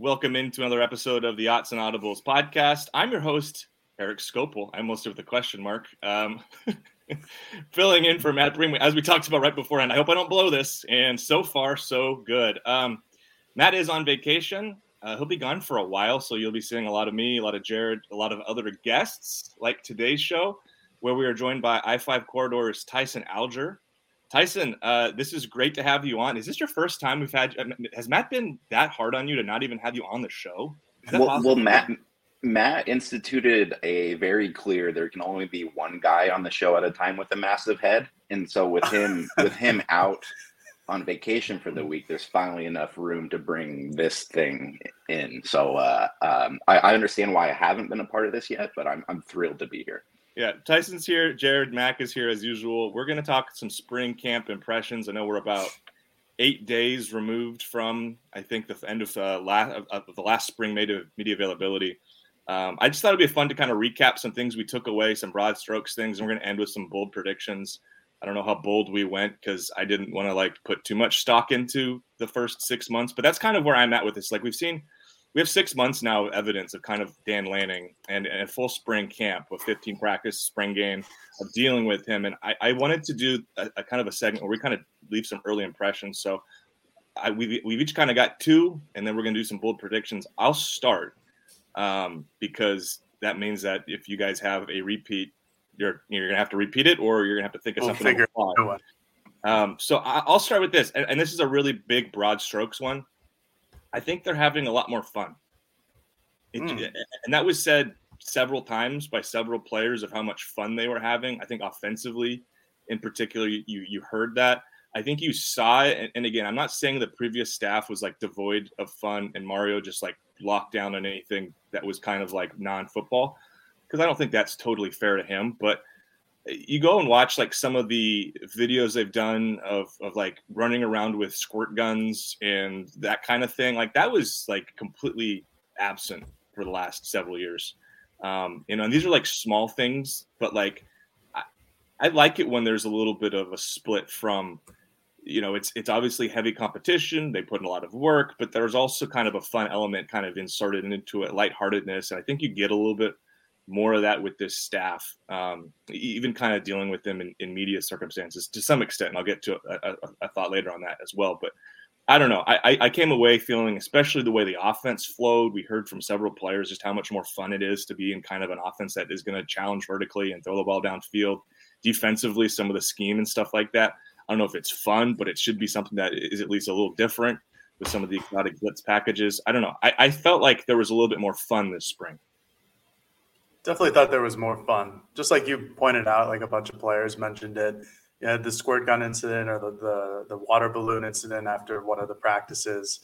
Welcome into another episode of the Odds and Audibles podcast. I'm your host, Eric Scopel. I'm most with a question mark. Um, filling in for Matt Breen, as we talked about right beforehand. I hope I don't blow this. And so far, so good. Um, Matt is on vacation. Uh, he'll be gone for a while, so you'll be seeing a lot of me, a lot of Jared, a lot of other guests, like today's show, where we are joined by I 5 Corridors Tyson Alger. Tyson, uh, this is great to have you on. Is this your first time we've had? Has Matt been that hard on you to not even have you on the show? Well, well, Matt Matt instituted a very clear there can only be one guy on the show at a time with a massive head, and so with him with him out on vacation for the week, there's finally enough room to bring this thing in. So uh, um, I, I understand why I haven't been a part of this yet, but I'm I'm thrilled to be here. Yeah, Tyson's here. Jared Mack is here as usual. We're going to talk some spring camp impressions. I know we're about eight days removed from, I think, the end of, uh, last, of, of the last spring media, media availability. Um, I just thought it'd be fun to kind of recap some things we took away, some broad strokes things, and we're going to end with some bold predictions. I don't know how bold we went because I didn't want to like put too much stock into the first six months, but that's kind of where I'm at with this. Like we've seen – we have six months now of evidence of kind of Dan Lanning and, and a full spring camp with 15 practice, spring game of dealing with him. And I, I wanted to do a, a, kind of a segment where we kind of leave some early impressions. So I, we've, we've each kind of got two, and then we're going to do some bold predictions. I'll start um, because that means that if you guys have a repeat, you're, you're going to have to repeat it or you're going to have to think of we'll something. Um, so I, will start with this. And, and this is a really big, broad strokes one. I think they're having a lot more fun. It, mm. And that was said several times by several players of how much fun they were having. I think offensively, in particular, you you heard that. I think you saw it. And, and again, I'm not saying the previous staff was like devoid of fun and Mario just like locked down on anything that was kind of like non-football, because I don't think that's totally fair to him. But you go and watch like some of the videos they've done of of like running around with squirt guns and that kind of thing like that was like completely absent for the last several years. Um you know and these are like small things but like I, I like it when there's a little bit of a split from you know it's it's obviously heavy competition they put in a lot of work but there's also kind of a fun element kind of inserted into it lightheartedness and i think you get a little bit more of that with this staff, um, even kind of dealing with them in, in, media circumstances to some extent. And I'll get to a, a, a, thought later on that as well. But I don't know. I, I came away feeling, especially the way the offense flowed. We heard from several players just how much more fun it is to be in kind of an offense that is going to challenge vertically and throw the ball downfield. Defensively, some of the scheme and stuff like that. I don't know if it's fun, but it should be something that is at least a little different with some of the exotic blitz packages. I don't know. I, I felt like there was a little bit more fun this spring definitely thought there was more fun. Just like you pointed out, like a bunch of players mentioned it. You had the squirt gun incident or the, the, the water balloon incident after one of the practices.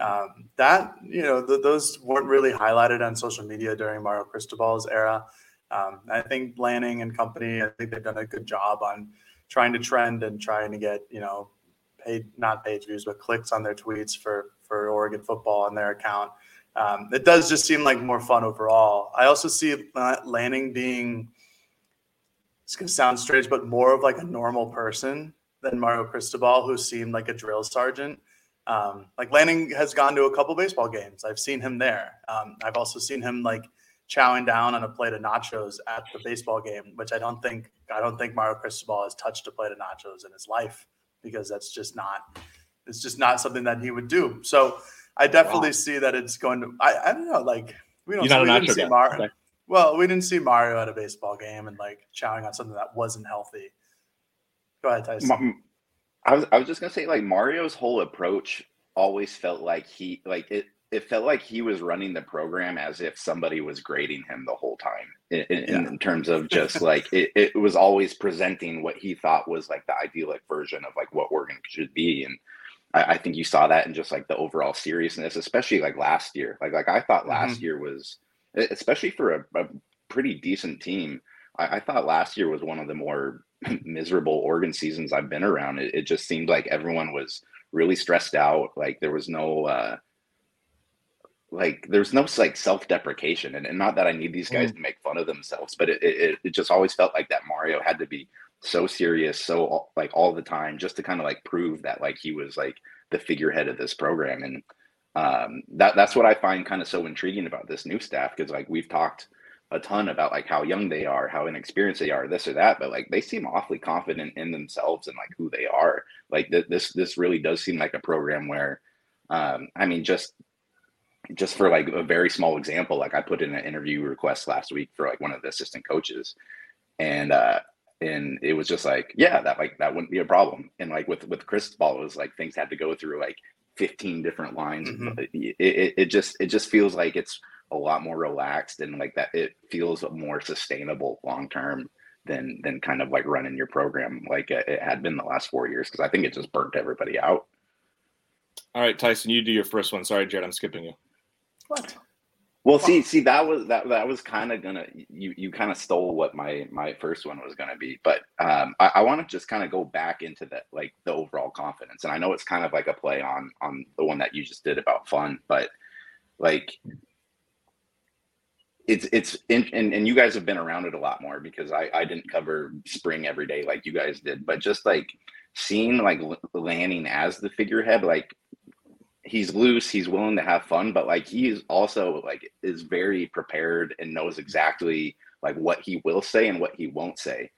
Um, that, you know, the, those weren't really highlighted on social media during Mario Cristobal's era. Um, I think Lanning and company, I think they've done a good job on trying to trend and trying to get, you know, paid, not page views, but clicks on their tweets for, for Oregon football on their account um, it does just seem like more fun overall. I also see Lanning being it's going to sound strange, but more of like a normal person than Mario Cristobal, who seemed like a drill sergeant. Um, like Lanning has gone to a couple baseball games. I've seen him there. Um, I've also seen him like chowing down on a plate of nachos at the baseball game, which I don't think I don't think Mario Cristobal has touched a plate of nachos in his life because that's just not it's just not something that he would do. So I definitely wow. see that it's going to. I, I don't know. Like we don't. You're not we didn't see Mario. Okay. Well, we didn't see Mario at a baseball game and like chowing on something that wasn't healthy. Go ahead, Tyson. I was I was just gonna say like Mario's whole approach always felt like he like it it felt like he was running the program as if somebody was grading him the whole time in, in, yeah. in terms of just like it, it was always presenting what he thought was like the idyllic version of like what Oregon should be and I, I, think you saw that in just like the overall seriousness, especially like last year. Like like I thought last mm-hmm. year was, especially for a, a pretty decent team. I, I, thought last year was one of the more miserable Oregon seasons I've been around. It, it just seemed like everyone was really stressed out. Like there was no. uh like there's no like self-deprecation and, and not that i need these guys mm. to make fun of themselves but it, it, it just always felt like that mario had to be so serious so like all the time just to kind of like prove that like he was like the figurehead of this program and um, that that's what I find kind of so intriguing about this new staff because like we've talked a ton about like how young they are, how inexperienced they are, this or that, but like they seem awfully confident in themselves and like who they are. Like th- this this really does seem like a program where, um, I mean, just just for like a very small example, like I put in an interview request last week for like one of the assistant coaches, and uh, and it was just like, yeah, that like that wouldn't be a problem. And like with with Cristobal, it was like things had to go through like 15 different lines. Mm-hmm. It, it, it just it just feels like it's a lot more relaxed and like that it feels more sustainable long term than than kind of like running your program like it had been the last four years because I think it just burnt everybody out. All right, Tyson, you do your first one. Sorry, Jared, I'm skipping you. What? Well, see, see, that was that that was kind of gonna you you kind of stole what my my first one was gonna be, but um, I, I want to just kind of go back into the like the overall confidence, and I know it's kind of like a play on on the one that you just did about fun, but like it's it's in, and, and you guys have been around it a lot more because I I didn't cover spring every day like you guys did, but just like seeing like Lanning as the figurehead, like he's loose he's willing to have fun but like he's also like is very prepared and knows exactly like what he will say and what he won't say.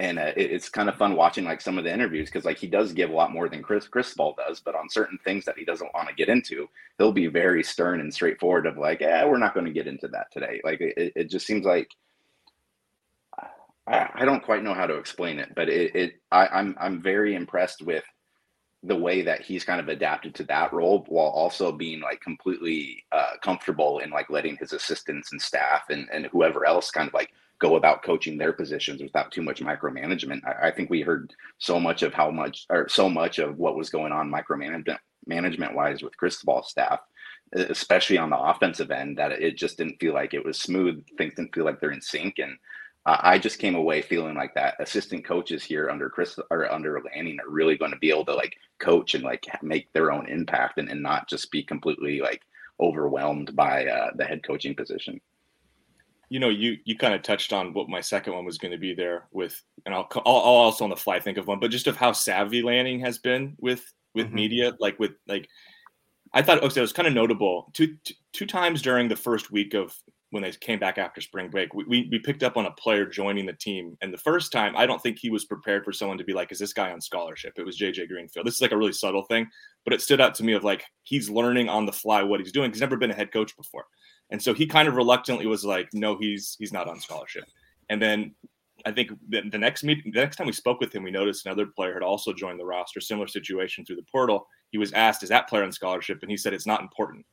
And uh, it, it's kind of fun watching like some of the interviews because like he does give a lot more than chris Cristobal does but on certain things that he doesn't want to get into he'll be very stern and straightforward of like yeah we're not going to get into that today. Like it, it just seems like I, I don't quite know how to explain it but it, it I, I'm I'm very impressed with the way that he's kind of adapted to that role while also being like completely uh, comfortable in like letting his assistants and staff and, and whoever else kind of like go about coaching their positions without too much micromanagement. I, I think we heard so much of how much or so much of what was going on micromanagement management wise with Cristobal's staff, especially on the offensive end, that it just didn't feel like it was smooth. Things didn't feel like they're in sync. And I just came away feeling like that assistant coaches here under Chris or under Lanning are really going to be able to like coach and like make their own impact and, and not just be completely like overwhelmed by uh, the head coaching position. You know, you you kind of touched on what my second one was going to be there with, and I'll, I'll, I'll also on the fly think of one, but just of how savvy Lanning has been with with mm-hmm. media, like with like I thought okay, it was kind of notable. Two two times during the first week of when they came back after spring break, we, we, we picked up on a player joining the team. And the first time, I don't think he was prepared for someone to be like, is this guy on scholarship? It was JJ Greenfield. This is like a really subtle thing, but it stood out to me of like, he's learning on the fly what he's doing. He's never been a head coach before. And so he kind of reluctantly was like, no, he's, he's not on scholarship. And then I think the, the next meeting, the next time we spoke with him, we noticed another player had also joined the roster, similar situation through the portal. He was asked, is that player on scholarship? And he said, it's not important.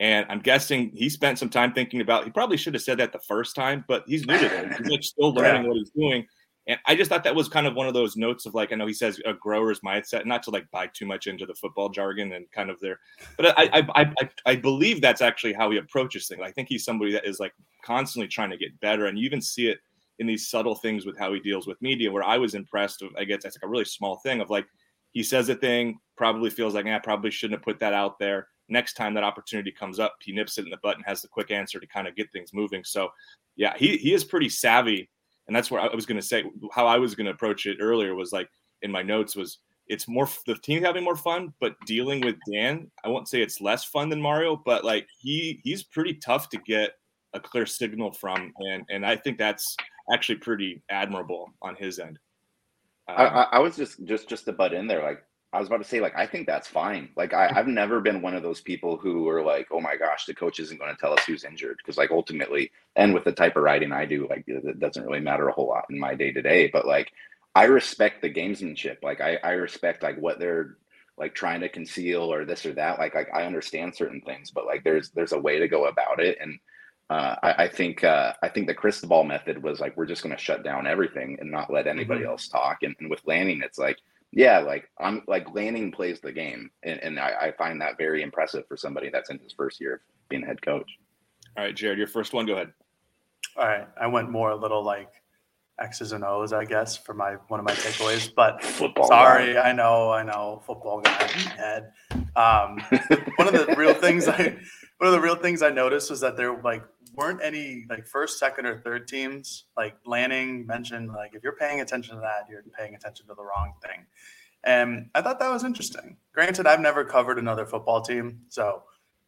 And I'm guessing he spent some time thinking about. He probably should have said that the first time, but he's new to it. He's like still learning yeah. what he's doing. And I just thought that was kind of one of those notes of like I know he says a grower's mindset, not to like buy too much into the football jargon and kind of there, but I I, I I believe that's actually how he approaches things. I think he's somebody that is like constantly trying to get better, and you even see it in these subtle things with how he deals with media. Where I was impressed, of, I guess that's like a really small thing of like he says a thing, probably feels like, I probably shouldn't have put that out there next time that opportunity comes up, he nips it in the butt and has the quick answer to kind of get things moving. So, yeah, he he is pretty savvy, and that's where I was going to say how I was going to approach it earlier was like in my notes was it's more the team having more fun, but dealing with Dan, I won't say it's less fun than Mario, but like he he's pretty tough to get a clear signal from, and and I think that's actually pretty admirable on his end. Um, I, I was just just just to butt in there, like I was about to say, like, I think that's fine. Like, I, have never been one of those people who are like, oh my gosh, the coach isn't going to tell us who's injured. Because, like, ultimately, and with the type of writing I do, like, it doesn't really matter a whole lot in my day to day. But, like, I respect the gamesmanship. Like, I, I respect, like, what they're, like, trying to conceal or this or that. Like, like, I understand certain things, but, like, there's, there's a way to go about it. And, uh, I, I, think uh, I think the Cristobal method was like we're just going to shut down everything and not let anybody mm-hmm. else talk. And, and with Lanning, it's like yeah, like I'm like Lanning plays the game, and, and I, I, find that very impressive for somebody that's in his first year of being head coach. All right, Jared, your first one. Go ahead. All right, I went more a little like X's and O's, I guess, for my one of my takeaways. But football sorry, guy. I know, I know, football guy head. Um, one of the real things I one of the real things I noticed was that there like weren't any like first, second, or third teams. Like Lanning mentioned, like if you're paying attention to that, you're paying attention to the wrong thing. And I thought that was interesting. Granted, I've never covered another football team, so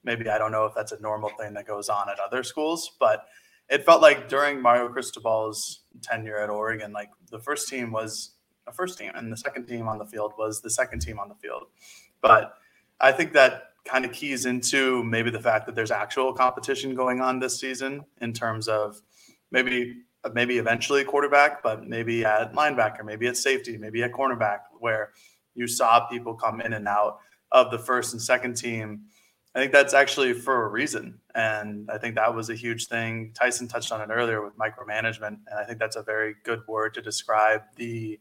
maybe I don't know if that's a normal thing that goes on at other schools, but it felt like during Mario Cristobal's tenure at Oregon, like the first team was a first team and the second team on the field was the second team on the field. But I think that kind of keys into maybe the fact that there's actual competition going on this season in terms of maybe maybe eventually quarterback, but maybe at linebacker, maybe at safety, maybe at cornerback, where you saw people come in and out of the first and second team. I think that's actually for a reason. And I think that was a huge thing. Tyson touched on it earlier with micromanagement. And I think that's a very good word to describe the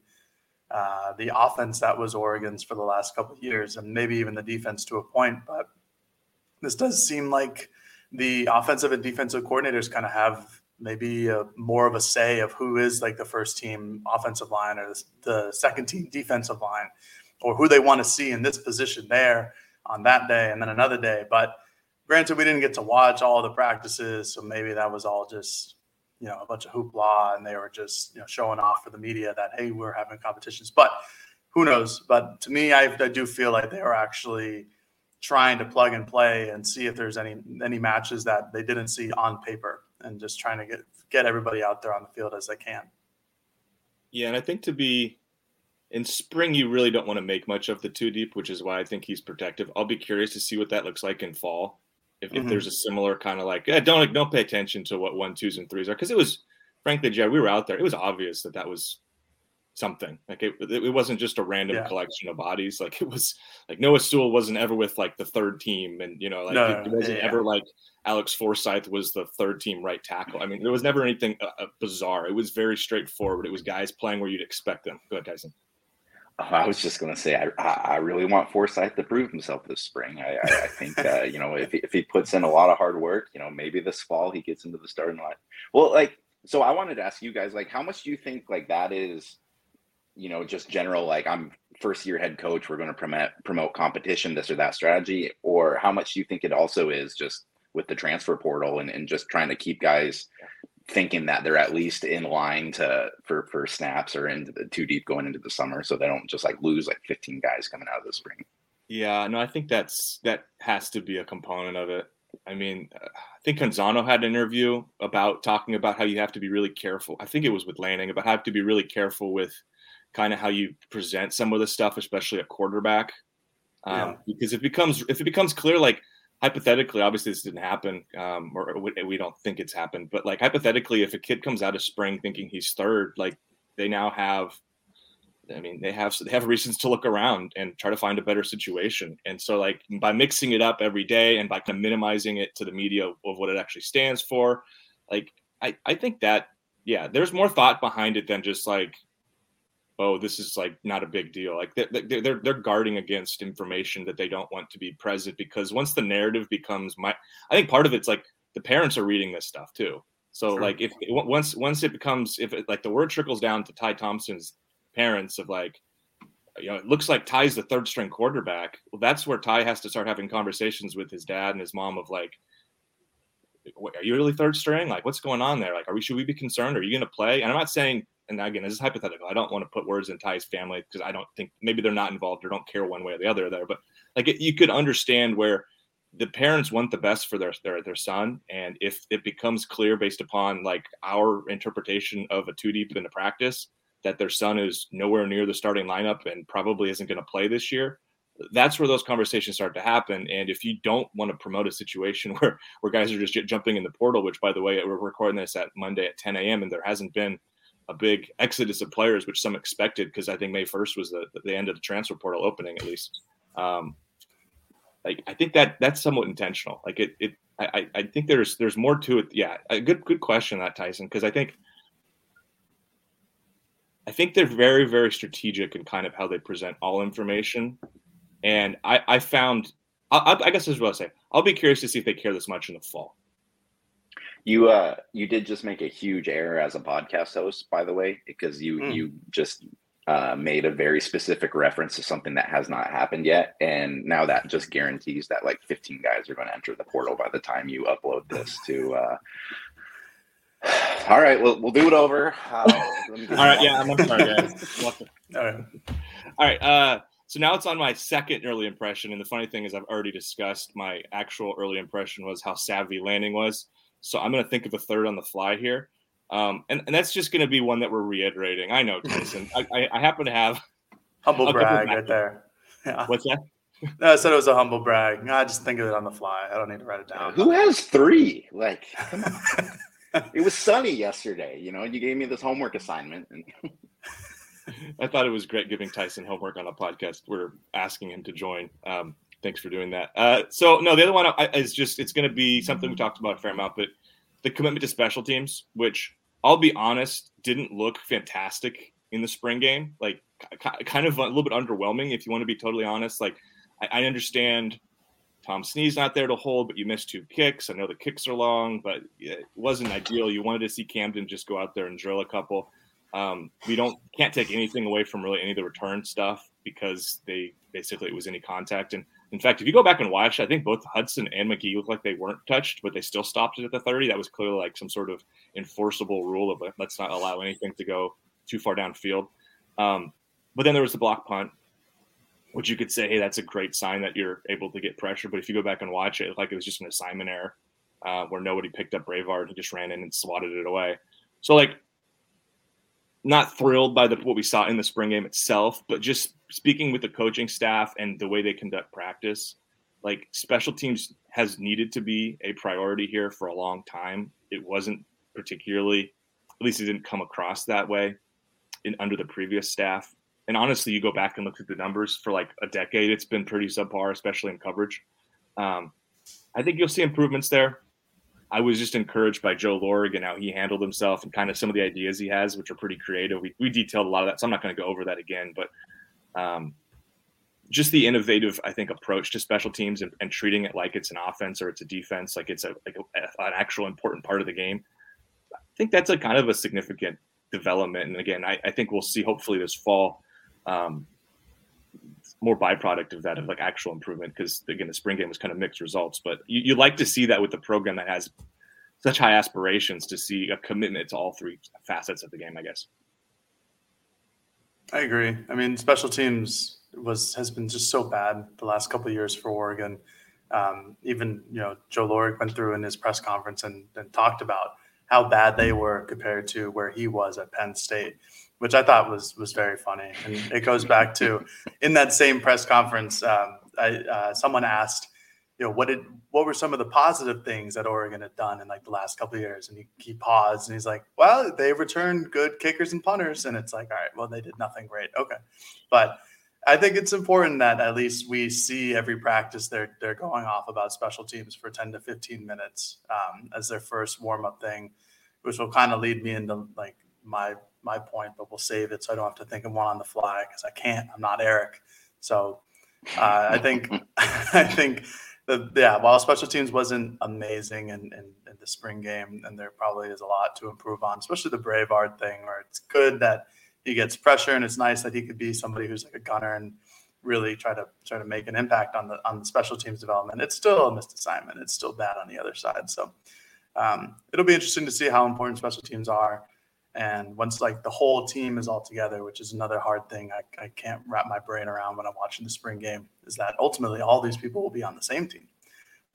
uh, the offense that was Oregon's for the last couple of years, and maybe even the defense to a point. But this does seem like the offensive and defensive coordinators kind of have maybe a, more of a say of who is like the first team offensive line or the, the second team defensive line, or who they want to see in this position there on that day and then another day. But granted, we didn't get to watch all the practices, so maybe that was all just you know a bunch of hoopla and they were just you know showing off for the media that hey we're having competitions. But who knows? But to me I, I do feel like they are actually trying to plug and play and see if there's any any matches that they didn't see on paper and just trying to get get everybody out there on the field as they can. Yeah and i think to be in spring you really don't want to make much of the two deep which is why i think he's protective. I'll be curious to see what that looks like in fall if, mm-hmm. if there's a similar kind of like, yeah, don't don't pay attention to what one, twos, and threes are, because it was, frankly, Jed, we were out there. It was obvious that that was something. Like it, it wasn't just a random yeah. collection of bodies. Like it was like Noah Sewell wasn't ever with like the third team, and you know, like no, it, it, wasn't yeah. ever like Alex Forsyth was the third team right tackle. I mean, there was never anything uh, uh bizarre. It was very straightforward. It was guys playing where you'd expect them. Go ahead, Tyson. I was just going to say, I, I really want Forsyth to prove himself this spring. I, I, I think, uh, you know, if if he puts in a lot of hard work, you know, maybe this fall he gets into the starting line. Well, like, so I wanted to ask you guys, like, how much do you think like that is, you know, just general, like I'm first year head coach, we're going to promote promote competition, this or that strategy, or how much do you think it also is just with the transfer portal and, and just trying to keep guys thinking that they're at least in line to for for snaps or into the two deep going into the summer, so they don't just like lose like 15 guys coming out of the spring. Yeah, no, I think that's that has to be a component of it. I mean, I think Canzano had an interview about talking about how you have to be really careful. I think it was with Lanning about how to be really careful with kind of how you present some of the stuff, especially a quarterback, um, yeah. because it becomes if it becomes clear like hypothetically, obviously this didn't happen, um, or we don't think it's happened, but like hypothetically, if a kid comes out of spring thinking he's third, like they now have, I mean, they have they have reasons to look around and try to find a better situation. And so, like by mixing it up every day and by kind of minimizing it to the media of what it actually stands for, like I I think that yeah, there's more thought behind it than just like oh, this is like not a big deal. Like they're, they're, they're guarding against information that they don't want to be present because once the narrative becomes my, I think part of it's like the parents are reading this stuff too. So sure. like if once once it becomes if it, like the word trickles down to Ty Thompson's parents of like you know it looks like Ty's the third string quarterback. Well, that's where Ty has to start having conversations with his dad and his mom of like are you really third string? Like, what's going on there? Like, are we should we be concerned? Are you going to play? And I'm not saying and again, this is hypothetical. I don't want to put words in Ty's family because I don't think maybe they're not involved or don't care one way or the other there. But like it, you could understand where the parents want the best for their, their their son, and if it becomes clear based upon like our interpretation of a two deep in the practice that their son is nowhere near the starting lineup and probably isn't going to play this year, that's where those conversations start to happen. And if you don't want to promote a situation where where guys are just jumping in the portal, which by the way, we're recording this at Monday at 10 a.m. and there hasn't been a big exodus of players, which some expected because I think May 1st was the, the end of the transfer portal opening at least. Um, like I think that that's somewhat intentional. Like it, it I, I think there's there's more to it. Yeah, a good good question that Tyson because I think I think they're very very strategic in kind of how they present all information, and I I found I, I guess what I'll say. I'll be curious to see if they care this much in the fall. You uh you did just make a huge error as a podcast host, by the way, because you mm. you just uh, made a very specific reference to something that has not happened yet, and now that just guarantees that like 15 guys are going to enter the portal by the time you upload this to. Uh... All right, we'll we'll do it over. Uh, All right, yeah, I'm sorry, guys. All right. All right. Uh, so now it's on my second early impression, and the funny thing is, I've already discussed my actual early impression was how savvy Lanning was. So I'm going to think of a third on the fly here, um, and and that's just going to be one that we're reiterating. I know Tyson. I, I, I happen to have humble brag right there. Yeah. What's that? No, I said it was a humble brag. I just think of it on the fly. I don't need to write it down. Who has three? Like, it was sunny yesterday. You know, you gave me this homework assignment, and I thought it was great giving Tyson homework on a podcast. We're asking him to join. Um, thanks for doing that. Uh, so, no, the other one is just it's going to be something we talked about a fair amount, but the commitment to special teams, which I'll be honest, didn't look fantastic in the spring game. Like, kind of a little bit underwhelming, if you want to be totally honest. Like I, I understand Tom Snee's not there to hold, but you missed two kicks. I know the kicks are long, but it wasn't ideal. You wanted to see Camden just go out there and drill a couple. Um, we don't can't take anything away from really any of the return stuff because they basically it was any contact. And in fact, if you go back and watch, I think both Hudson and McGee look like they weren't touched, but they still stopped it at the 30. That was clearly like some sort of enforceable rule of let's not allow anything to go too far downfield. Um, but then there was the block punt, which you could say, hey, that's a great sign that you're able to get pressure. But if you go back and watch it, like it was just an assignment error uh, where nobody picked up Brevard. He just ran in and swatted it away. So, like, not thrilled by the what we saw in the spring game itself, but just speaking with the coaching staff and the way they conduct practice, like special teams has needed to be a priority here for a long time. It wasn't particularly, at least it didn't come across that way in under the previous staff and honestly, you go back and look at the numbers for like a decade, it's been pretty subpar, especially in coverage. Um, I think you'll see improvements there. I was just encouraged by Joe Lorig and how he handled himself and kind of some of the ideas he has, which are pretty creative. We, we detailed a lot of that, so I'm not going to go over that again. But um, just the innovative, I think, approach to special teams and, and, treating it like it's an offense or it's a defense, like it's a like a, an actual important part of the game. I think that's a kind of a significant development. And again, I, I think we'll see hopefully this fall um, more byproduct of that of like actual improvement because again the spring game was kind of mixed results but you, you like to see that with the program that has such high aspirations to see a commitment to all three facets of the game i guess i agree i mean special teams was has been just so bad the last couple of years for oregon um, even you know joe lorig went through in his press conference and, and talked about how bad they were compared to where he was at penn state which I thought was was very funny. And it goes back to in that same press conference, um, I, uh, someone asked, you know, what did what were some of the positive things that Oregon had done in like the last couple of years? And he, he paused and he's like, well, they returned good kickers and punters. And it's like, all right, well, they did nothing great. Okay, but I think it's important that at least we see every practice they're they're going off about special teams for 10 to 15 minutes um, as their first warm up thing, which will kind of lead me into like my my point, but we'll save it so I don't have to think of one on the fly because I can't. I'm not Eric. So uh, I think I think the yeah, while special teams wasn't amazing in, in, in, the spring game, and there probably is a lot to improve on, especially the Brevard thing, where it's good that he gets pressure, and it's nice that he could be somebody who's like a gunner and really try to try to make an impact on the on the special teams development. It's still a missed assignment. It's still bad on the other side. So um, it'll be interesting to see how important special teams are. And once like the whole team is all together, which is another hard thing I, I can't wrap my brain around when I'm watching the spring game, is that ultimately all these people will be on the same team.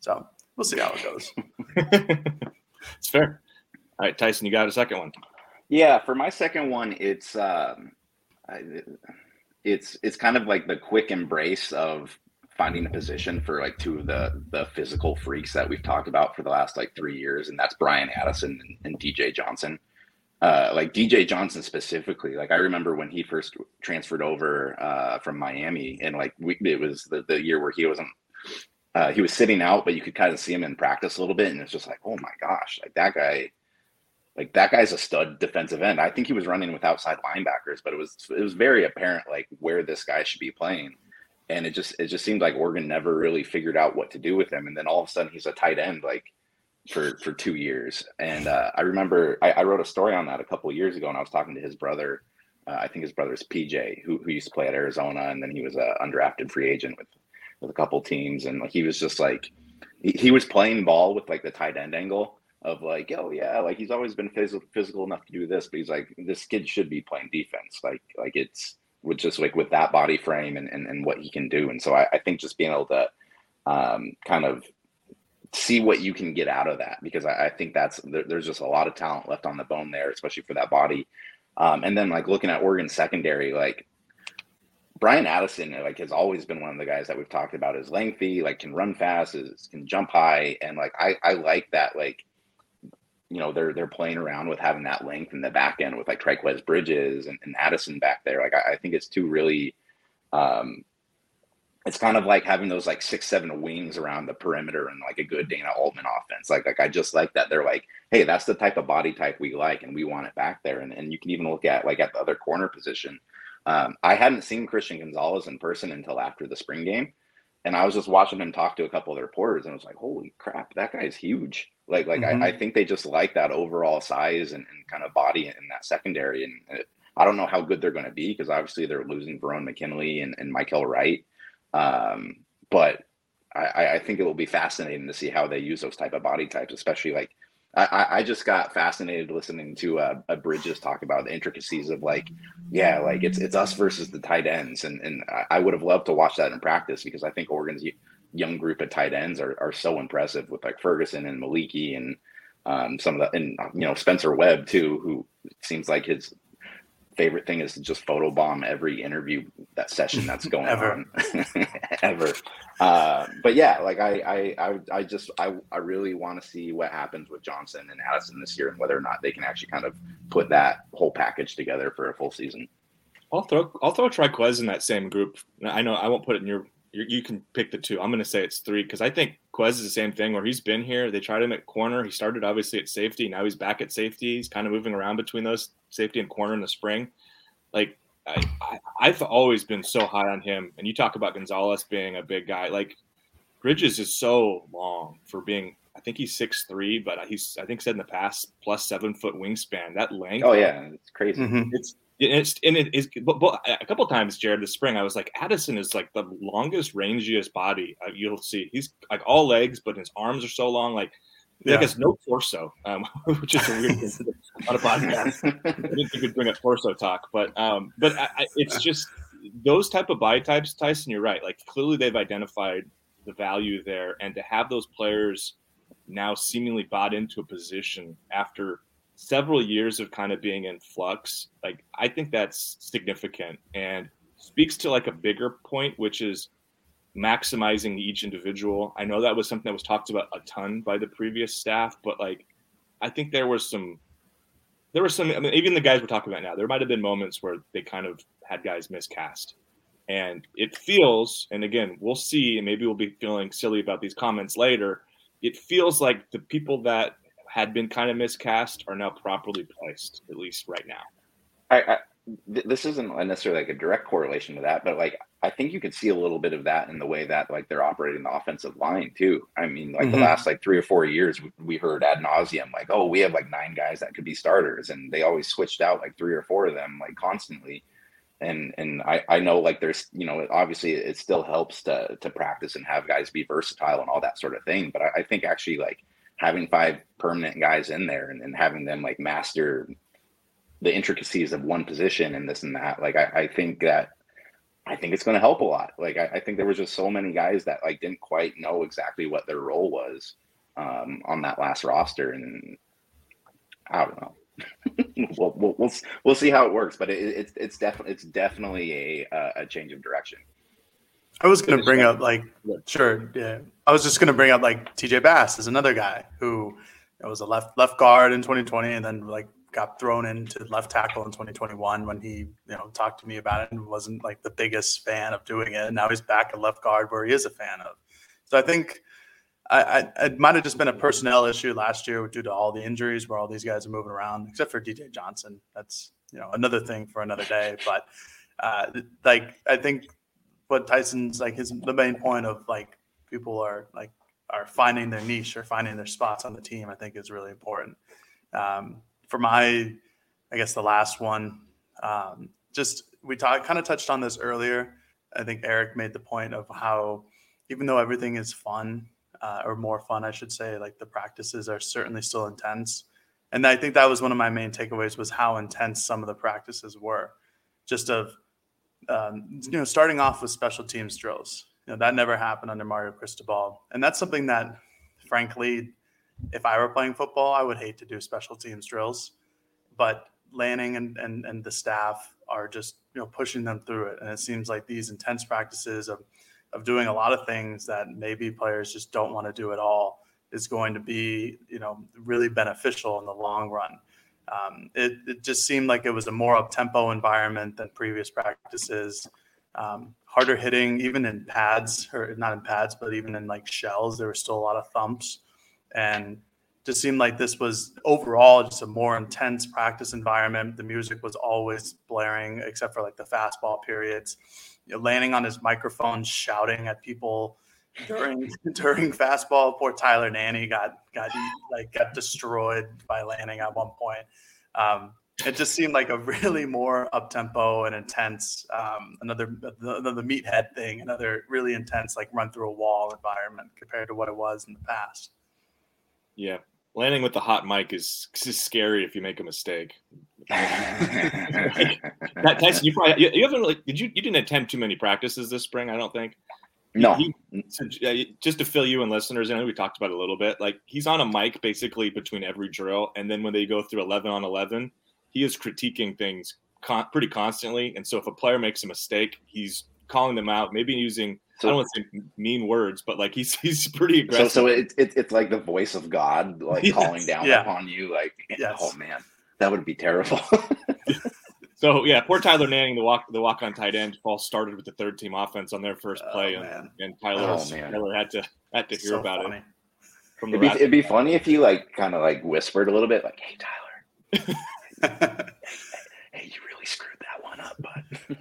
So we'll see how it goes. it's fair. All right, Tyson, you got a second one. Yeah, for my second one, it's um, it's it's kind of like the quick embrace of finding a position for like two of the the physical freaks that we've talked about for the last like three years, and that's Bryan Addison and, and DJ Johnson uh, like DJ Johnson specifically. Like I remember when he first transferred over uh, from Miami, and like we, it was the, the year where he wasn't. Uh, he was sitting out, but you could kind of see him in practice a little bit, and it's just like, oh my gosh, like that guy, like that guy's a stud defensive end. I think he was running with outside linebackers, but it was it was very apparent like where this guy should be playing, and it just it just seemed like Oregon never really figured out what to do with him, and then all of a sudden he's a tight end, like for for two years. And uh, I remember I, I, wrote a story on that a couple years ago, and I was talking to his brother. Uh, I think his brother's PJ, who, who used to play at Arizona, and then he was a undrafted free agent with with a couple teams, and like he was just like he, he was playing ball with like the tight end angle of like, oh yeah, like he's always been physical physical enough to do this, but he's like this kid should be playing defense, like like it's with just like with that body frame and, and, and what he can do. And so I, I think just being able to um, kind of see what you can get out of that because I, I think that's there, there's just a lot of talent left on the bone there, especially for that body. Um, and then like looking at Oregon secondary, like Bryan Addison, like has always been one of the guys that we've talked about is lengthy, like can run fast, is can jump high, and like I I like that like you know they're they're playing around with having that length in the back end with like Trikweze Bridges and, and Addison back there. Like I, I think it's two really um, it's kind of like having those like six, seven wings around the perimeter and like a good Dana Altman offense. Like, like I just like that. They're like, hey, that's the type of body type we like, and we want it back there. And, and you can even look at like at the other corner position. Um, I hadn't seen Christian Gonzalez in person until after the spring game. And I was just watching him talk to a couple of the reporters and I was like, holy crap, that guy's huge. Like, like mm-hmm. I, I, think they just like that overall size and, and kind of body in that secondary. And it, I don't know how good they're going to be because obviously they're losing Verone McKinley and, and Mykael Wright. Um, but I, I, think it will be fascinating to see how they use those type of body types, especially like I, I just got fascinated listening to uh, a Bridges talk about the intricacies of like, yeah, like it's it's us versus the tight ends, and and I would have loved to watch that in practice because I think Oregon's young group of tight ends are, are so impressive with like Ferguson and Moliki and um, some of the and you know Spencer Webb too, who seems like his favorite thing is to just photobomb every interview that session that's going ever. on ever uh, but yeah like I, I i just i, I really want to see what happens with johnson and addison this year and whether or not they can actually kind of put that whole package together for a full season i'll throw i'll throw Trikweze in that same group i know i won't put it in your you can pick the two. I'm going to say it's three because I think Quez is the same thing where he's been here. They tried him at corner. He started obviously at safety. Now he's back at safety. He's kind of moving around between those safety and corner in the spring. Like I, I, have always been so high on him. And you talk about Gonzalez being a big guy. Like Bridges is so long for being. I think he's six three, but he's I think said in the past plus seven foot wingspan. That length. Oh yeah, it's crazy. Mm-hmm. It's it's and it is but, but a couple times jared this spring i was like addison is like the longest rangiest body uh, you'll see he's like all legs but his arms are so long like yeah. Like has no torso, um, which is a weird thing on a podcast. I didn't think we'd bring up torso talk, but um, but I, I, it's just those type of body types. Tyson, you're right. Like clearly they've identified the value there, and to have those players now seemingly bought into a position after several years of kind of being in flux, like I think that's significant and speaks to like a bigger point, which is maximizing each individual. I know that was something that was talked about a ton by the previous staff, but like I think there was some there were some I mean even the guys we're talking about now, there might have been moments where they kind of had guys miscast. And it feels, and again, we'll see, and maybe we'll be feeling silly about these comments later. It feels like the people that had been kind of miscast are now properly placed, at least right now. I, I this isn't necessarily like a direct correlation to that, but like I think you could see a little bit of that in the way that like they're operating the offensive line too. I mean, like mm-hmm. the last like three or four years, we heard ad nauseum like, oh, we have like nine guys that could be starters, and they always switched out like three or four of them like constantly. And and I I know like there's you know obviously it still helps to to practice and have guys be versatile and all that sort of thing, but I, I think actually like having five permanent guys in there and, and having them like master the intricacies of one position and this and that. Like I, I think that I think it's going to help a lot. Like I, I, think there was just so many guys that like didn't quite know exactly what their role was um, on that last roster, and I don't know. we'll, we'll, we'll we'll see how it works, but it, it's it's definitely it's definitely a a change of direction. I was going to bring up like sure, yeah. I was just going to bring up like TJ Bass is another guy who was a left left guard in 2020, and then like got thrown into left tackle in 2021 when he you know talked to me about it and wasn't like the biggest fan of doing it. And now he's back at left guard where he is a fan of. So I think I, I it might have just been a personnel issue last year due to all the injuries where all these guys are moving around, except for DJ Johnson. That's you know another thing for another day. But uh, like I think what Tyson's like his the main point of like people are like are finding their niche or finding their spots on the team. I think is really important. Um, for my, I guess the last one, um, just we talked kind of touched on this earlier. I think Eric made the point of how even though everything is fun uh, or more fun, I should say, like the practices are certainly still intense. And I think that was one of my main takeaways was how intense some of the practices were. Just of um, you know, starting off with special teams drills. You know, that never happened under Mario Cristobal, and that's something that, frankly, if I were playing football, I would hate to do special teams drills. But Lanning and, and, and the staff are just you know pushing them through it, and it seems like these intense practices of of doing a lot of things that maybe players just don't want to do at all is going to be you know really beneficial in the long run. Um, it, it just seemed like it was a more up tempo environment than previous practices. Um, harder hitting, even in pads, or not in pads, but even in like shells, there were still a lot of thumps. And just seemed like this was overall just a more intense practice environment. The music was always blaring, except for like the fastball periods. You know, Lanning on his microphone, shouting at people during during fastball. Poor Tyler Nanny got got like got destroyed by Lanning at one point. Um, it just seemed like a really more up tempo and intense um, another another meathead thing, another really intense like run through a wall environment compared to what it was in the past. Yeah, Lanning with the hot mic is, is scary if you make a mistake. like, Tyson, you probably you, you, haven't really did you you didn't attend too many practices this spring? I don't think. No. He, just to fill you and listeners, I know we talked about it a little bit. Like he's on a mic basically between every drill, and then when they go through eleven on eleven, he is critiquing things con- pretty constantly. And so if a player makes a mistake, he's calling them out, maybe using so, I don't want to say mean words, but like he's he's pretty aggressive. So, so it's it, it's like the voice of God, like yes. calling down yeah. upon you. Like, yes. oh man, that would be terrible. so yeah, poor Tyler Nanning, the walk the walk on tight end, all started with the third team offense on their first play, oh, and, and Tyler, oh, Tyler had to had to hear so about funny. it. From it'd, be, it'd be funny if he like kind of like whispered a little bit, like, "Hey, Tyler, hey, you really screwed that one up, bud."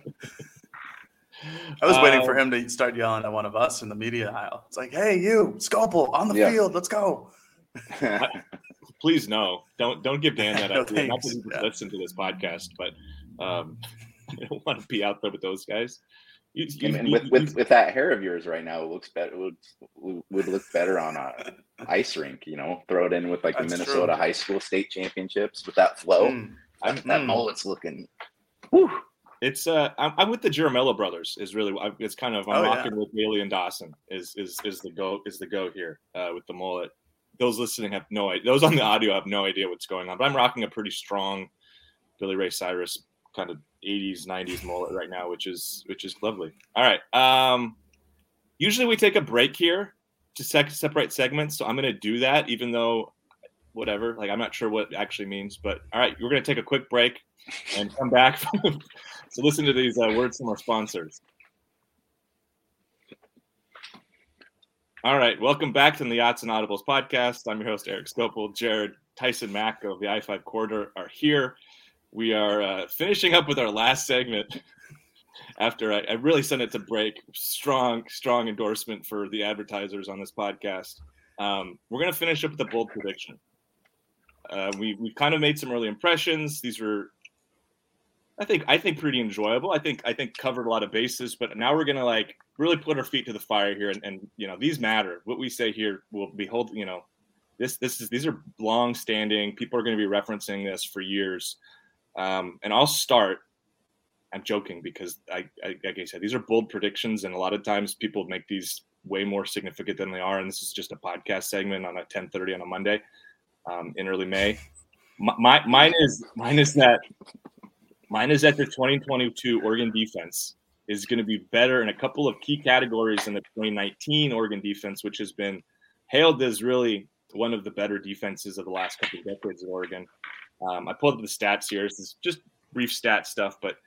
I was waiting for um, him to start yelling at one of us in the media aisle. It's like, "Hey, you, Scopel, on the yeah. field, let's go." Please no, don't don't give Dan that no, idea. Not to yeah. listen to this podcast, but um, I don't want to be out there with those guys. You, you, and with, you, with with that hair of yours right now, it looks better. Would would look better on a ice rink. You know, throw it in with like the Minnesota true. high school state championships with that flow. Mm. That, that mm. mullet's looking. Whew. It's uh, I'm, I'm, with the Jaramillo brothers. Is really it's kind of I'm oh, rocking yeah. with Bailey and Dawson. Is is is the go is the go here uh, with the mullet. Those listening have no idea. Those on the audio have no idea what's going on. But I'm rocking a pretty strong Billy Ray Cyrus kind of 80s 90s mullet right now, which is which is lovely. All right. Um, usually we take a break here to sec- separate segments, so I'm going to do that, even though whatever. Like I'm not sure what it actually means, but all right, we're going to take a quick break and come back. so listen to these uh, words from our sponsors. All right, welcome back to the Yachts and Audibles podcast. I'm your host Eric Scopel. Jared Tyson Mack of the I5 Quarter are here. We are uh, finishing up with our last segment. After I, I really sent it to break, strong, strong endorsement for the advertisers on this podcast. Um, we're going to finish up with a bold prediction. Uh, we we kind of made some early impressions. These were, I think, I think pretty enjoyable. I think I think covered a lot of bases. But now we're gonna like really put our feet to the fire here, and, and you know these matter. What we say here will be hold. You know, this this is these are long standing. People are to be referencing this for years. Um, and I'll start. I'm joking because I, I like I said these are bold predictions, and a lot of times people make these way more significant than they are. And this is just a podcast segment on a 10:30 on a Monday um, in early May. My, mine is mine is that mine is that the 2022 Oregon defense is going to be better in a couple of key categories than the 2019 Oregon defense, which has been hailed as really one of the better defenses of the last couple of decades at Oregon. Um, I pulled up the stats here. This is just brief stat stuff, but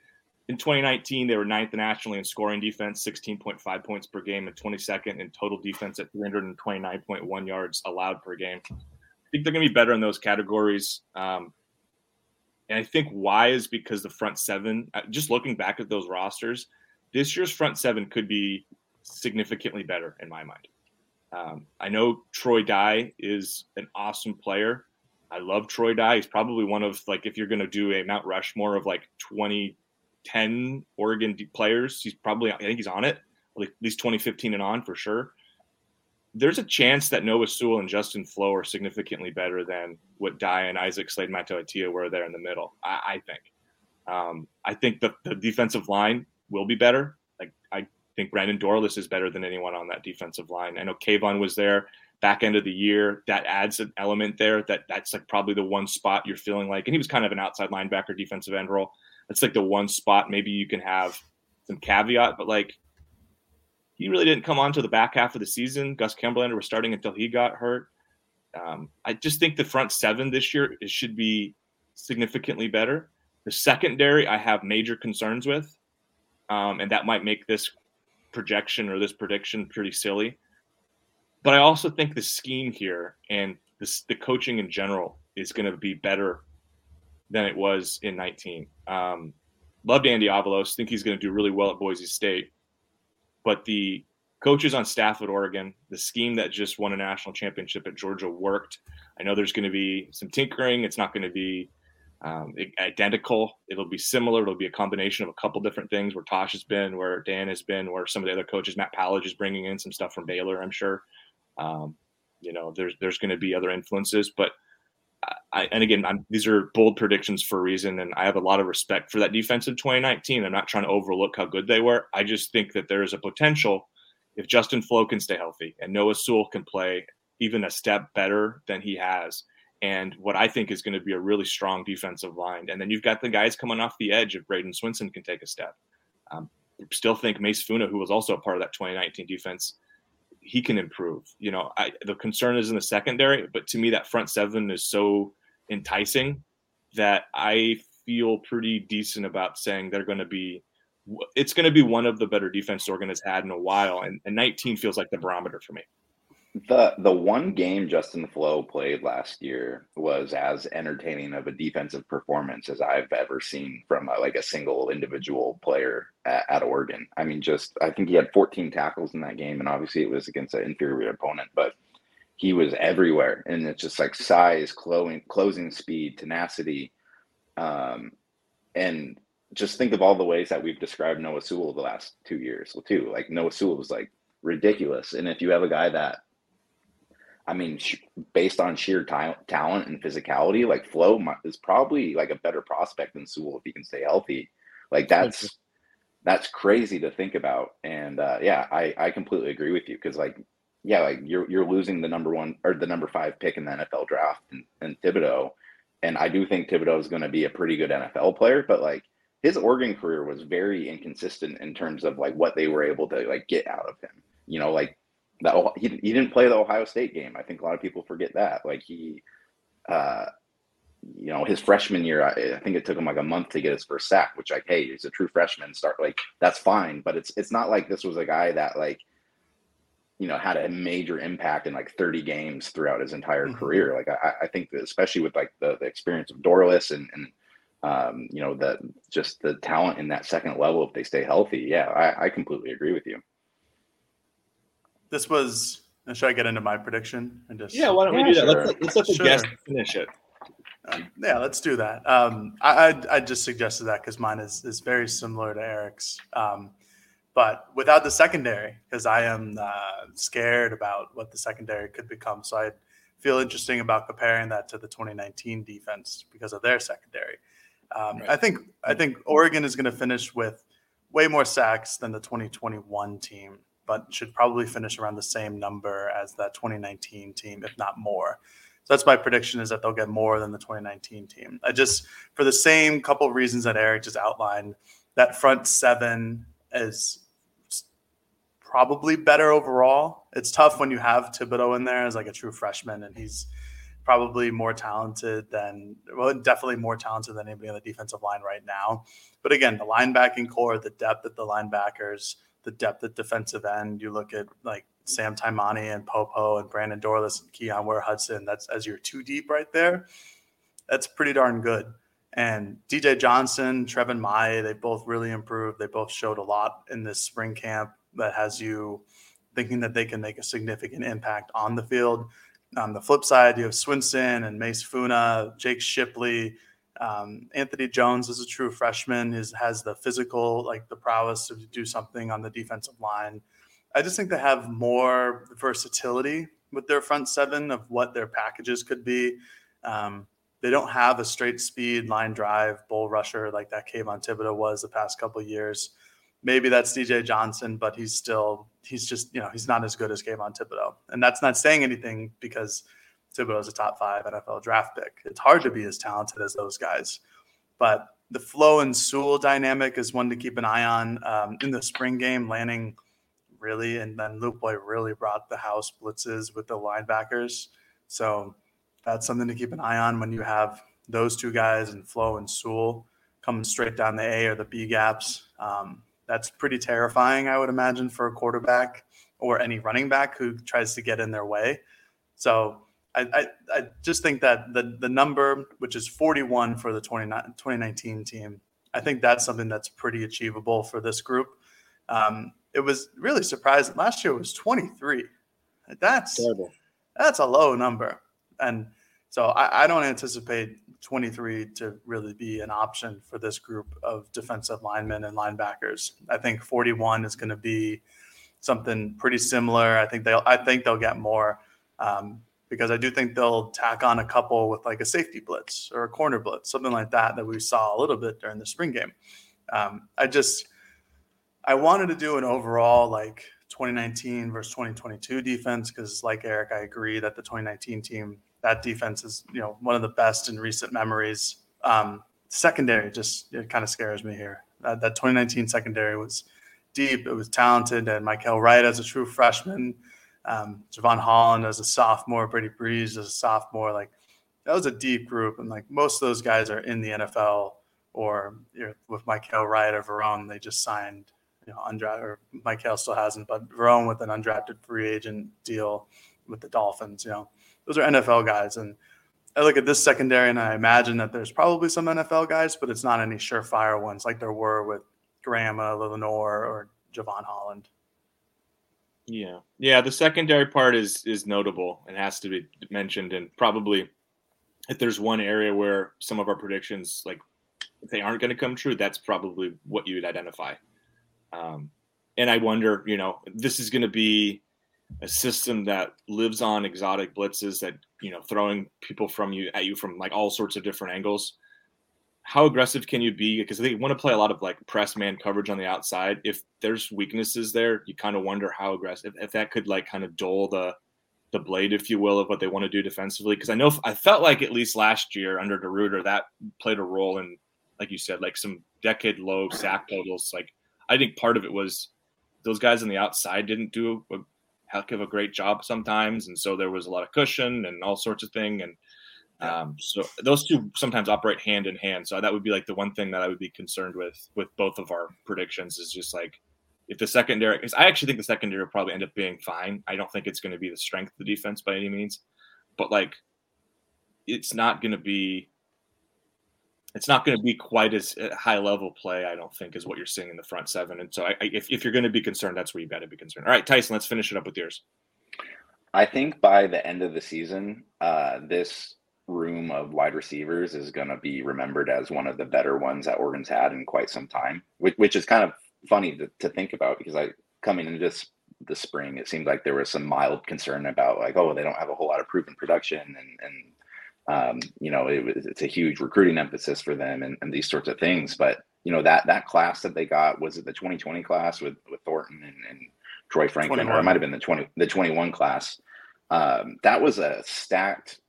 in 2019, they were ninth nationally in scoring defense, 16.5 points per game, and 22nd in total defense at 329.1 yards allowed per game I think they're going to be better in those categories. Um, and I think why is because the front seven, uh, just looking back at those rosters, this year's front seven could be significantly better in my mind. Um, I know Troy Dye is an awesome player. I love Troy Dye. He's probably one of like if you're going to do a Mount Rushmore of like 2010 Oregon players, he's probably I think he's on it, at least 2015 and on for sure there's a chance that Noah Sewell and Justin Flowe are significantly better than what Dye and Isaac Slade Matautia were there in the middle. I, I think. Um, I think the, the, defensive line will be better. Like I think Brandon Dorlus is better than anyone on that defensive line. I know Kayvon was there back end of the year. That adds an element there. That that's like probably the one spot you're feeling like, and he was kind of an outside linebacker, defensive end role. That's like the one spot maybe you can have some caveat, but like he really didn't come on to the back half of the season. Gus Kimberlander was starting until he got hurt. Um, I just think the front seven this year it should be significantly better. The secondary, I have major concerns with, um, and that might make this projection or this prediction pretty silly. But I also think the scheme here and the coaching in general is going to be better than it was in 19. Um, loved Andy Avalos. Think he's going to do really well at Boise State. But the coaches on staff at Oregon, the scheme that just won a national championship at Georgia worked. I know there's going to be some tinkering. It's not going to be um, identical. It'll be similar. It'll be a combination of a couple different things where Tosh has been, where Dan has been, where some of the other coaches, Matt Powledge is bringing in some stuff from Baylor, I'm sure. Um, you know, there's there's going to be other influences, but I, and again, I'm, these are bold predictions for a reason, and I have a lot of respect for that defense in 2019. I'm not trying to overlook how good they were. I just think that there is a potential if Justin Flowe can stay healthy and Noah Sewell can play even a step better than he has, and what I think is going to be a really strong defensive line. And then you've got the guys coming off the edge if Bradyn Swinson can take a step. Um, still think Mase Funa, who was also a part of that 2019 defense, he can improve. You know, I, the concern is in the secondary, but to me, that front seven is so enticing that I feel pretty decent about saying they're going to be. It's going to be one of the better defense Oregon has had in a while, and, and 19 feels like the barometer for me. The the one game Justin Flowe played last year was as entertaining of a defensive performance as I've ever seen from a, like a single individual player at, at, Oregon. I mean, just I think he had 14 tackles in that game, and obviously it was against an inferior opponent, but he was everywhere, and it's just like size, closing closing speed, tenacity, um, and just think of all the ways that we've described Noah Sewell the last two years too. Like Noah Sewell was like ridiculous, and if you have a guy that I mean, sh- based on sheer t- talent and physicality, like Flowe is probably like a better prospect than Sewell if he can stay healthy. Like that's that's crazy to think about. And uh, yeah, I I completely agree with you because like yeah, like you're you're losing the number one or the number five pick in the NFL draft and, and Thibodeaux, and I do think Thibodeaux is going to be a pretty good NFL player, but like his Oregon career was very inconsistent in terms of like what they were able to like get out of him. You know, like that he, he didn't play the Ohio State game. I think a lot of people forget that. Like he, uh, you know, his freshman year, I, I, think it took him like a month to get his first sack. Which like, hey, he's a true freshman. Start like that's fine, but it's it's not like this was a guy that like, you know, had a major impact in like 30 games throughout his entire mm-hmm. career. Like I, I think that especially with like the, the experience of Dorlus and and um, you know, the just the talent in that second level if they stay healthy. Yeah, I, I completely agree with you this was. Should I get into my prediction and just? Yeah, why don't yeah, we do sure. that? Let's, let's let the sure. guest finish it. Um, yeah, let's do that. Um, I, I, I just suggested that because mine is is very similar to Eric's, um, but without the secondary, because I am uh, scared about what the secondary could become. So I feel interesting about comparing that to the 2019 defense because of their secondary. Um, right. I think I think Oregon is going to finish with way more sacks than the 2021 team but should probably finish around the same number as that 2019 team, if not more. So that's my prediction is that they'll get more than the 2019 team. I just, for the same couple of reasons that Eric just outlined, that front seven is probably better overall. It's tough when you have Thibodeaux in there as like a true freshman, and he's probably more talented than, well, definitely more talented than anybody on the defensive line right now. But again, the linebacking core, the depth of the linebackers, the depth at defensive end. You look at like Sam Taimani and Popo and Brandon Dorlus and Keyon Ware Hudson. That's as you're too deep right there. That's pretty darn good. And DJ Johnson, Treven Ma'ae, they both really improved. They both showed a lot in this spring camp that has you thinking that they can make a significant impact on the field. On the flip side, you have Swinson and Mase Funa, Jake Shipley, um, Anthony Jones is a true freshman. Is has the physical, like the prowess to do something on the defensive line. I just think they have more versatility with their front seven of what their packages could be. Um, they don't have a straight speed line drive bull rusher like that Kayvon Thibodeaux was the past couple years. maybe that's DJ Johnson, but he's still he's just you know he's not as good as Kayvon Thibodeaux, and that's not saying anything because Thibodeaux is a top five NFL draft pick. It's hard to be as talented as those guys, but the Flowe and Sewell dynamic is one to keep an eye on. Um, in the spring game, Lanning really and then Lupoi really brought the house blitzes with the linebackers, so that's something to keep an eye on when you have those two guys and Flowe and Sewell coming straight down the A or the B gaps. Um, that's pretty terrifying, I would imagine, for a quarterback or any running back who tries to get in their way. So I, I, I just think that the, the number, which is 41 for the 2019 team, I think that's something that's pretty achievable for this group. Um, it was really surprising. Last year was 23. That's Terrible. that's a low number. And so I, I don't anticipate 23 to really be an option for this group of defensive linemen and linebackers. I think 41 is going to be something pretty similar. I think they'll I think they'll get more um, because I do think they'll tack on a couple with like a safety blitz or a corner blitz, something like that that we saw a little bit during the spring game. Um, I just I wanted to do an overall like 2019 versus 2022 defense because like Eric, I agree that the 2019 team that defense is you know one of the best in recent memories. Um, secondary just it kind of scares me here. That, that 2019 secondary was deep. It was talented, and Mykael Wright as a true freshman, um, Jevon Holland as a sophomore, Brady Breeze as a sophomore. Like that was a deep group, and like most of those guys are in the NFL or you know, with Mykael Wright or Verone, they just signed. You know, undrafted or Mykael still hasn't, but Verone with an undrafted free agent deal with the Dolphins. You know, those are NFL guys. And I look at this secondary and I imagine that there's probably some NFL guys, but it's not any surefire ones like there were with Graham Lenoir or Jevon Holland. Yeah, yeah. The secondary part is is notable and has to be mentioned, and probably if there's one area where some of our predictions, like if they aren't going to come true, that's probably what you would identify. Um, and I wonder, you know, this is going to be a system that lives on exotic blitzes that you know throwing people from you at you from like all sorts of different angles how aggressive can you be? Because they want to play a lot of like press man coverage on the outside. If there's weaknesses there you kind of wonder how aggressive if that could like kind of dull the the blade if you will of what they want to do defensively. Because i know i felt like at least last year under DeRuyter that played a role in like you said like some decade low sack totals. Like i think part of it was those guys on the outside didn't do a heck of a great job sometimes, and so there was a lot of cushion and all sorts of thing, and um, so those two sometimes operate hand in hand. So that would be like the one thing that I would be concerned with with both of our predictions is just like if the secondary, because I actually think the secondary will probably end up being fine. I don't think it's going to be the strength of the defense by any means, but like it's not going to be it's not going to be quite as uh, high level play, I don't think, is what you're seeing in the front seven. And so, I, if, if you're going to be concerned, that's where you got to be concerned. All right, Tyson, let's finish it up with yours. I think by the end of the season, uh, this room of wide receivers is going to be remembered as one of the better ones that Oregon's had in quite some time, which, which is kind of funny to, to think about because I coming into this the spring, it seemed like there was some mild concern about like, oh, they don't have a whole lot of proven production and and um, you know, it, it's a huge recruiting emphasis for them and, and, these sorts of things. But you know that that class that they got was it the 2020 class with with Thornton and, and Troy Franklin, 21. or it might have been the 20 the 21 class. Um, that was a stacked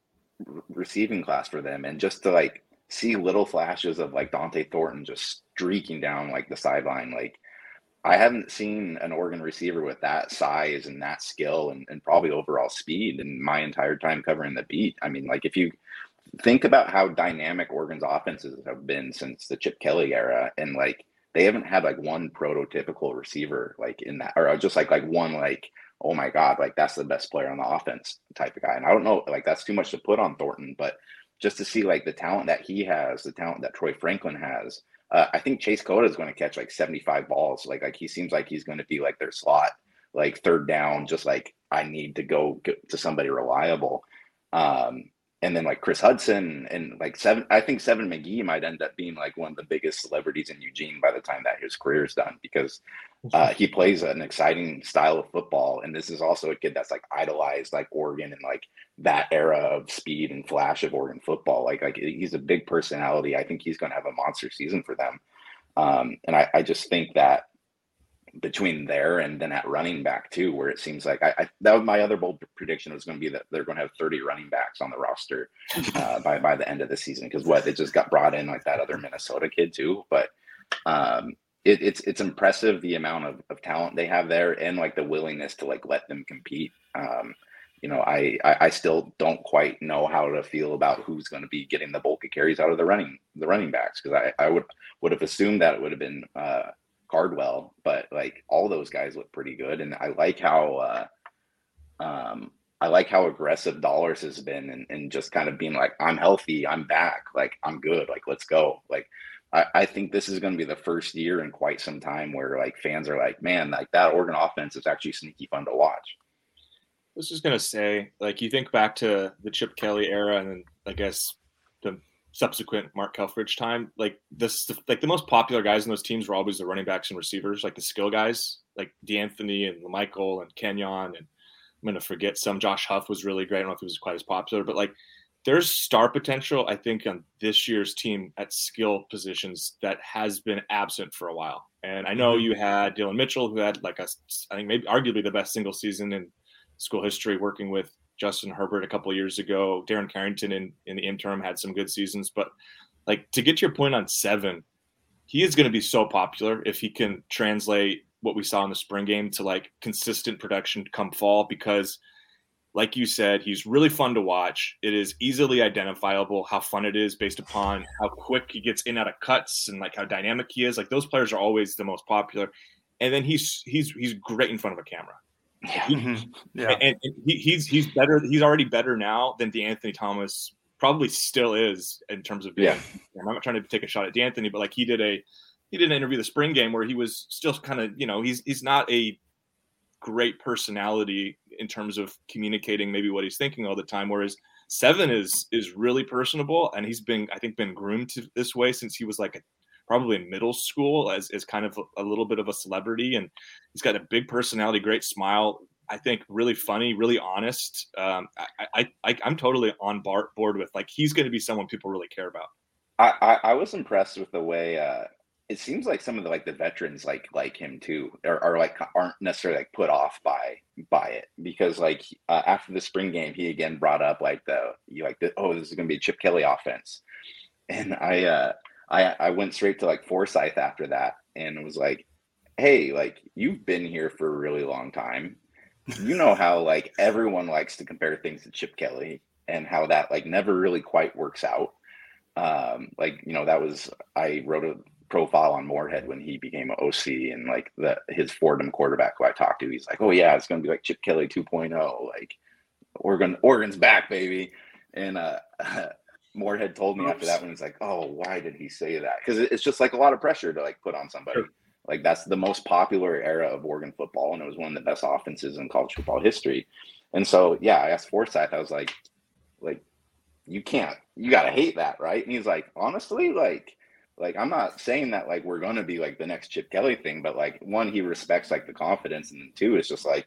receiving class for them, and just to like see little flashes of like Dont'e Thornton just streaking down like the sideline, like I haven't seen an Oregon receiver with that size and that skill and, and probably overall speed in my entire time covering the beat. I mean, like if you think about how dynamic Oregon's offenses have been since the Chip Kelly era, and like they haven't had like one prototypical receiver like in that, or just like like one like oh my god, like that's the best player on the offense type of guy. And I don't know, like that's too much to put on Thornton, but just to see like the talent that he has, the talent that Troy Franklin has, uh, I think Chase Cota is going to catch like 75 balls. Like like he seems like he's going to be like their slot, like third down, just like I need to go to somebody reliable. Um, and then like Kris Hutson and like seven, I think Seven McGee might end up being like one of the biggest celebrities in Eugene by the time that his career is done because uh, he plays an exciting style of football, and this is also a kid that's like idolized like Oregon and like that era of speed and flash of Oregon football. Like like he's a big personality. I think he's going to have a monster season for them, um, and I, I just think that between there and then at running back too, where it seems like I, I that was my other bold prediction was going to be that they're going to have 30 running backs on the roster uh, by by the end of the season because what they just got brought in like that other Minnesota kid too, but um, it, it's it's impressive the amount of, of talent they have there and like the willingness to like let them compete. Um, you know, I, I, I still don't quite know how to feel about who's going to be getting the bulk of carries out of the running the running backs because I, I would would have assumed that it would have been uh, Cardwell, but like all those guys look pretty good, and I like how uh, um, I like how aggressive Dollars has been, and, and just kind of being like, I'm healthy, I'm back, like I'm good, like let's go. Like I, I think this is going to be the first year in quite some time where like fans are like, man, like that Oregon offense is actually sneaky fun to watch. I was just gonna say, like you think back to the Chip Kelly era, and then I guess the subsequent Mark Helfrich time, like this, like the most popular guys in those teams were always the running backs and receivers, like the skill guys, like D'Anthony and Michael and Kenyon, and I'm gonna forget some. Josh Huff was really great. I don't know if he was quite as popular, but like there's star potential, I think, on this year's team at skill positions that has been absent for a while. And I know mm-hmm. you had Dillon Mitchell, who had like a, I think maybe arguably the best single season in school history, working with Justin Herbert a couple years ago. Darren Carrington in, in the interim had some good seasons, but like to get to your point on seven, he is going to be so popular if he can translate what we saw in the spring game to like consistent production come fall because like you said, he's really fun to watch. It is easily identifiable how fun it is based upon how quick he gets in out of cuts and like how dynamic he is. Like those players are always the most popular. And then he's he's he's great in front of a camera. Yeah. Mm-hmm. yeah. And, and he, he's he's better. He's already better now than De'Anthony Thomas probably still is in terms of being. Yeah. I'm not trying to take a shot at D'Anthony, but like he did a he did an interview the spring game where he was still kind of you know he's he's not a great personality in terms of communicating maybe what he's thinking all the time. Whereas Seven is is really personable, and he's been I think been groomed to this way since he was like a, probably in middle school as, as kind of a, a little bit of a celebrity, and he's got a big personality, great smile. I think really funny, really honest. Um, I, I, I am totally on bar, board with like he's going to be someone people really care about. I, I, I was impressed with the way uh, it seems like some of the like the veterans like like him too are, are like aren't necessarily like put off by by it because like uh, after the spring game he again brought up like the you like the, oh this is gonna be a Chip Kelly offense, and I uh I I went straight to like Forsyth after that and was like, hey like you've been here for a really long time, you know how like everyone likes to compare things to Chip Kelly and how that like never really quite works out. Um like you know that was i wrote a profile on Moorhead when he became an OC and like the his Fordham quarterback who I talked to, he's like, oh yeah, it's gonna be like Chip Kelly 2.0, like Oregon, Oregon's back, baby. And uh, Moorhead told me Oops. after that when he's like, oh, why did he say that? Because it's just like a lot of pressure to like put on somebody. Sure. Like that's the most popular era of Oregon football, and it was one of the best offenses in college football history. And so, yeah, I asked Forsyth, I was like, like, you can't, you gotta hate that, right? And he's like, honestly, like like I'm not saying that like we're gonna be like the next Chip Kelly thing, but like one, he respects like the confidence, and two, it's just like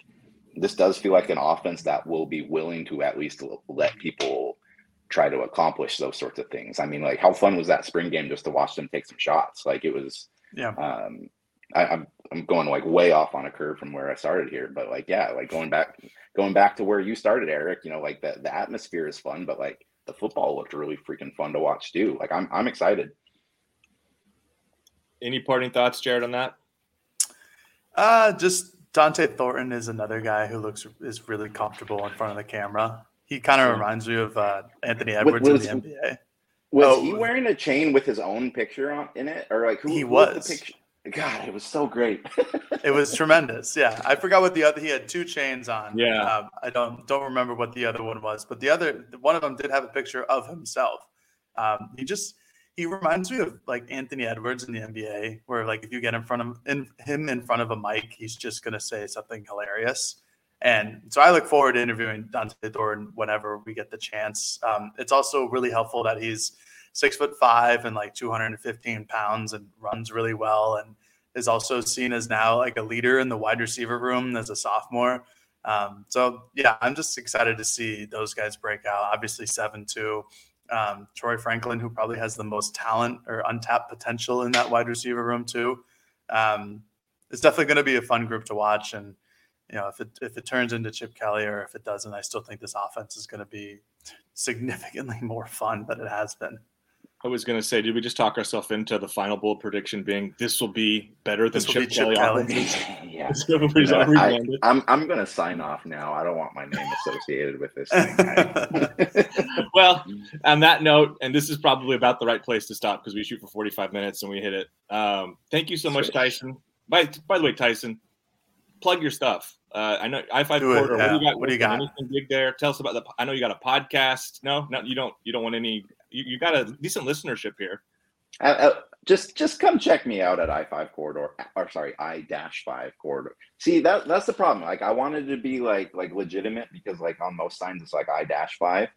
this does feel like an offense that will be willing to at least let people try to accomplish those sorts of things. I mean, like how fun was that spring game just to watch them take some shots? Like it was. Yeah. Um, I, I'm I'm going like way off on a curve from where I started here, but like yeah, like going back going back to where you started, Eric. You know, like the the atmosphere is fun, but like the football looked really freaking fun to watch too. Like I'm I'm excited any parting thoughts, Jared, on that? Uh, just Dont'e Thornton is another guy who looks is really comfortable in front of the camera. He kind of reminds me of uh, Anthony Edwards was, in the NBA. Was oh, he wearing a chain with his own picture on in it, or like who? He who was. was the picture? God, it was so great. it was tremendous. Yeah, I forgot what the other. He had two chains on. Yeah, um, I don't don't remember what the other one was, but the other one of them did have a picture of himself. Um, he just he reminds me of like Anthony Edwards in the NBA, where like if you get in front of in, him in front of a mic, he's just gonna say something hilarious. And so I look forward to interviewing Dont'e Thornton whenever we get the chance. Um, it's also really helpful that he's six foot five and like 215 pounds and runs really well and is also seen as now like a leader in the wide receiver room as a sophomore. Um, so yeah, I'm just excited to see those guys break out. Obviously, seven two um, Troy Franklin, who probably has the most talent or untapped potential in that wide receiver room too. Um, it's definitely going to be a fun group to watch. And you know, if it if it turns into Chip Kelly or if it doesn't, I still think this offense is going to be significantly more fun than it has been. I was going to say, did we just talk ourselves into the final bold prediction being this will be better than Chip, Chip, Kelly? Kelly. yeah. you know, I, I'm, I'm going to sign off now. I don't want my name associated with this thing. well, on that note, and this is probably about the right place to stop because we shoot for 45 minutes and we hit it. Um, thank you so much, Tyson. By, by the way, Tyson, plug your stuff. Uh, I know I five quarter. Yeah. What do you got? What do you got? Anything big there? Tell us about the. I know you got a podcast. No, no, you don't. You don't want any. You, you got a decent listenership here. Uh, uh, just just come check me out at I five corridor or sorry I dash five corridor. See that that's the problem. Like I wanted to be like like legitimate because like on most signs it's like I dash five,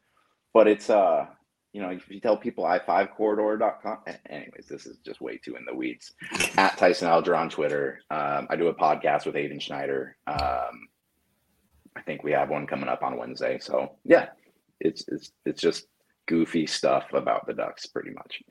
but it's uh you know, if you tell people i5corridor.com, anyways, this is just way too in the weeds. At Tyson Alger on Twitter. Um, I do a podcast with Aiden Schneider. Um, I think we have one coming up on Wednesday. So yeah, it's it's it's just goofy stuff about the Ducks, pretty much.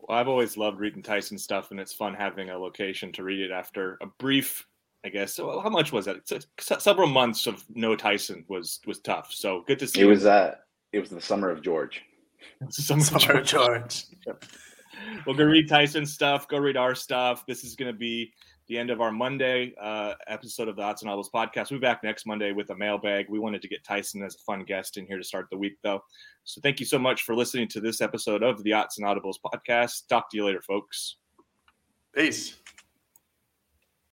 Well, I've always loved reading Tyson stuff, and it's fun having a location to read it after a brief. I guess so. How much was it? several months of no Tyson was was tough. So good to see. It was uh, it was the summer of George. Summer, summer George. well, go read Tyson's stuff. Go read our stuff. This is going to be the end of our Monday uh, episode of the Odds and Audibles podcast. We'll be back next Monday with a mailbag. We wanted to get Tyson as a fun guest in here to start the week, though. So thank you so much for listening to this episode of the Odds and Audibles podcast. Talk to you later, folks. Peace.